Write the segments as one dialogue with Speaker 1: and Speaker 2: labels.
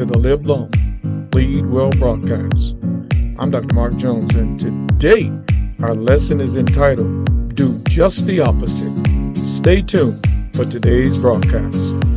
Speaker 1: to the Live Long, Lead Well broadcast. I'm Dr. Mark Jones, and today our lesson is entitled Do Just the Opposite. Stay tuned for today's broadcast.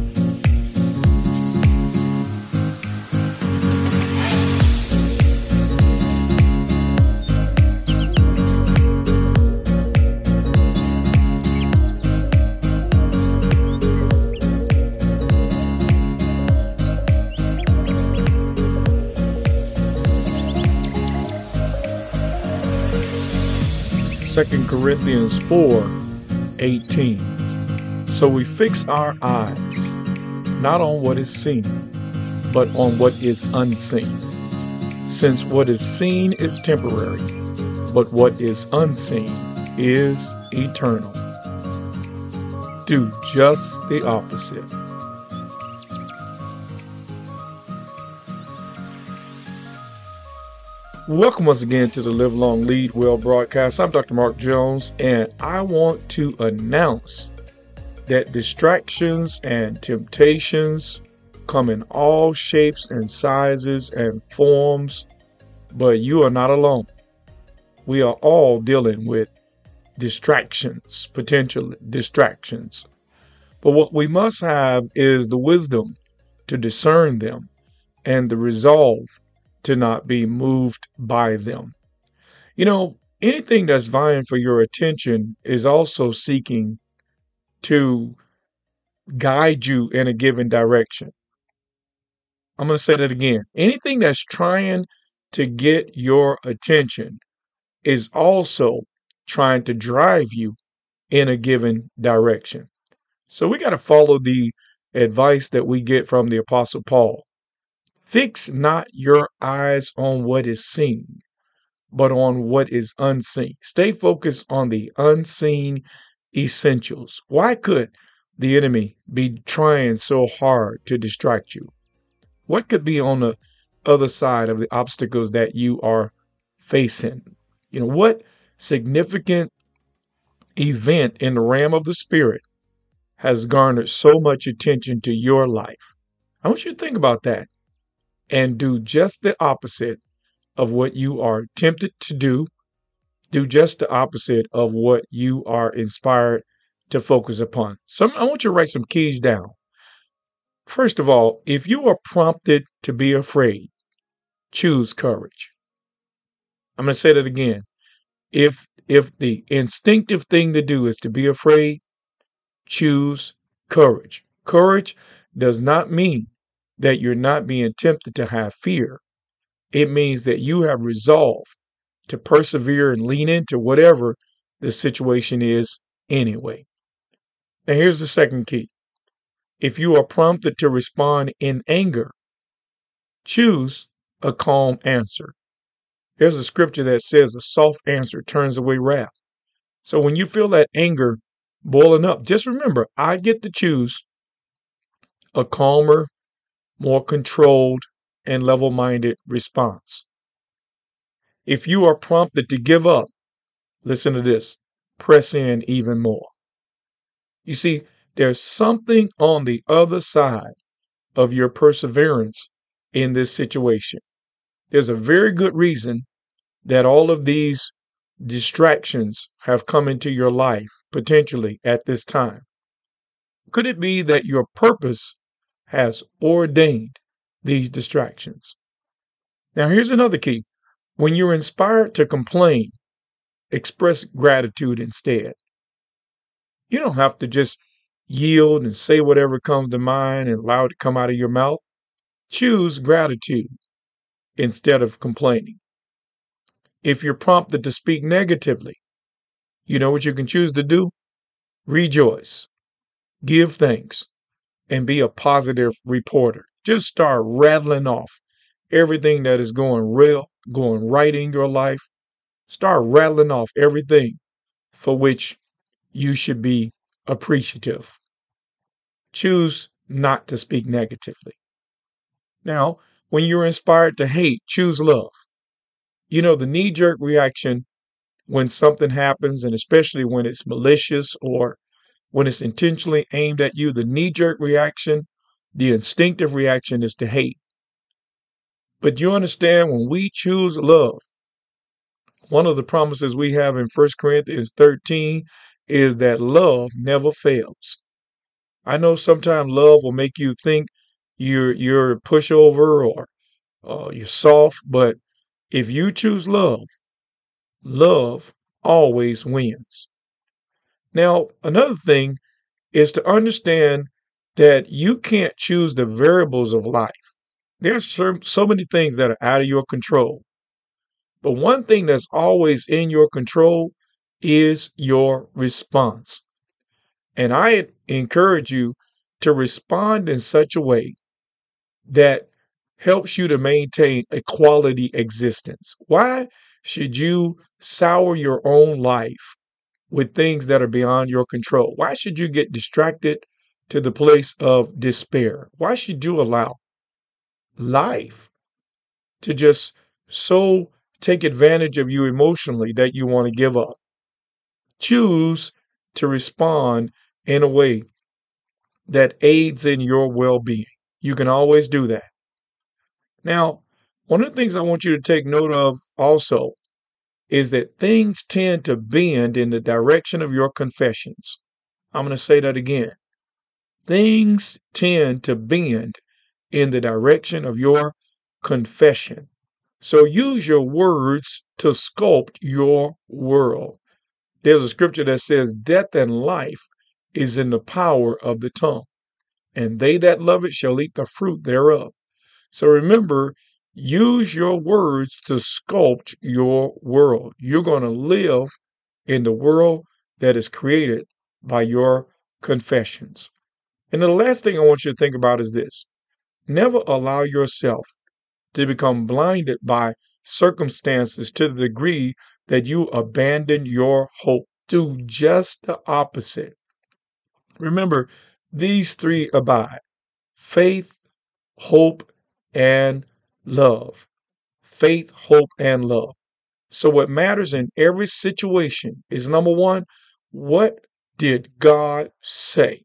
Speaker 1: 2 Corinthians 4 18. So we fix our eyes not on what is seen, but on what is unseen. Since what is seen is temporary, but what is unseen is eternal. Do just the opposite. Welcome once again to the Live Long Lead Well broadcast. I'm Dr. Mark Jones, and I want to announce that distractions and temptations come in all shapes and sizes and forms, but you are not alone. We are all dealing with distractions, potential distractions. But what we must have is the wisdom to discern them and the resolve to not be moved by them. You know, anything that's vying for your attention is also seeking to guide you in a given direction. I'm going to say that again. Anything that's trying to get your attention is also trying to drive you in a given direction. So we got to follow the advice that we get from the Apostle Paul. Fix not your eyes on what is seen, but on what is unseen. Stay focused on the unseen essentials. Why could the enemy be trying so hard to distract you? What could be on the other side of the obstacles that you are facing? You know, what significant event in the realm of the spirit has garnered so much attention to your life? I want you to think about that and do just the opposite of what you are tempted to do. Do just the opposite of what you are inspired to focus upon. So I want you to write some keys down. First of all, if you are prompted to be afraid, choose courage. I'm going to say that again. If if the instinctive thing to do is to be afraid, choose courage. Courage does not mean that you're not being tempted to have fear. It means that you have resolved to persevere and lean into whatever the situation is anyway. Now, here's the second key. If you are prompted to respond in anger, choose a calm answer. There's a scripture that says a soft answer turns away wrath. So when you feel that anger boiling up, just remember, I get to choose a calmer more controlled, and level minded response. If you are prompted to give up, listen to this press in even more. You see, there's something on the other side of your perseverance in this situation. There's a very good reason that all of these distractions have come into your life potentially at this time. Could it be that your purpose has ordained these distractions. Now, here's another key when you're inspired to complain, express gratitude instead. You don't have to just yield and say whatever comes to mind and allow it to come out of your mouth. Choose gratitude instead of complaining. If you're prompted to speak negatively, you know what you can choose to do? Rejoice, give thanks, and be a positive reporter. Just start rattling off everything that is going real, going right in your life. Start rattling off everything for which you should be appreciative. Choose not to speak negatively. Now, when you're inspired to hate, choose love. You know, the knee jerk reaction when something happens, and especially when it's malicious or when it's intentionally aimed at you, the knee jerk reaction, the instinctive reaction is to hate. But you understand when we choose love, one of the promises we have in 1 Corinthians 13 is that love never fails. I know sometimes love will make you think you're you're a pushover or uh, you're soft, but if you choose love, love always wins. Now, another thing is to understand that you can't choose the variables of life. There's so, so many things that are out of your control. But one thing that's always in your control is your response. And I encourage you to respond in such a way that helps you to maintain a quality existence. Why should you sour your own life with things that are beyond your control? Why should you get distracted to the place of despair? Why should you allow life to just so take advantage of you emotionally that you want to give up? Choose to respond in a way that aids in your well being. You can always do that. Now, one of the things I want you to take note of also is that things tend to bend in the direction of your confessions. I'm going to say that again. Things tend to bend in the direction of your confession. So use your words to sculpt your world. There's a scripture that says, Death and life is in the power of the tongue, and they that love it shall eat the fruit thereof. So remember, use your words to sculpt your world. You're going to live in the world that is created by your confessions. And the last thing I want you to think about is this never allow yourself to become blinded by circumstances to the degree that you abandon your hope. Do just the opposite. Remember, these three abide faith, hope, and love. Faith, hope, and love. So, what matters in every situation is number one, what did God say?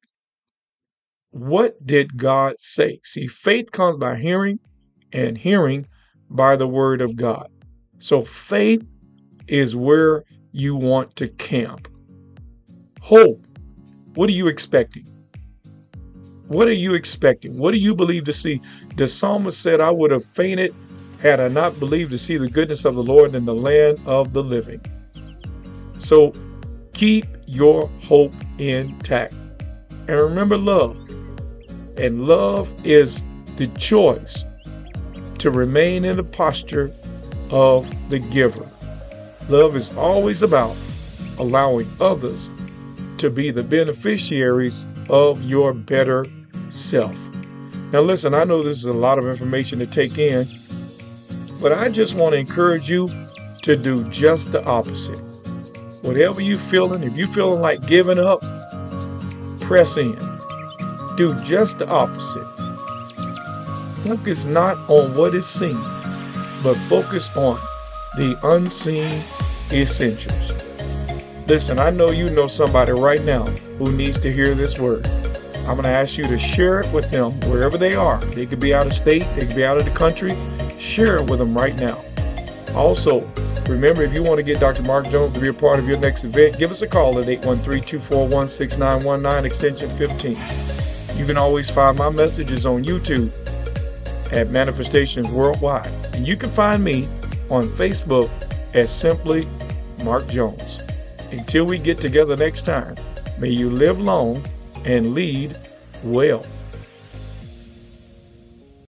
Speaker 1: What did God say? See, faith comes by hearing, and hearing by the word of God. So, faith is where you want to camp. Hope, what are you expecting? What are you expecting? What do you believe to see? The psalmist said, I would have fainted had I not believed to see the goodness of the Lord in the land of the living. So keep your hope intact. And remember love. And love is the choice to remain in the posture of the giver. Love is always about allowing others to be the beneficiaries of your better self. Now, listen, I know this is a lot of information to take in, but I just want to encourage you to do just the opposite. Whatever you're feeling, if you're feeling like giving up, press in. Do just the opposite. Focus not on what is seen, but focus on the unseen essentials. Listen, I know you know somebody right now who needs to hear this word. I'm going to ask you to share it with them wherever they are. They could be out of state, they could be out of the country. Share it with them right now. Also, remember if you want to get Dr. Mark Jones to be a part of your next event, give us a call at 813 241 6919, extension 15. You can always find my messages on YouTube at Manifestations Worldwide. And you can find me on Facebook as simply Mark Jones. Until we get together next time, may you live long and lead well.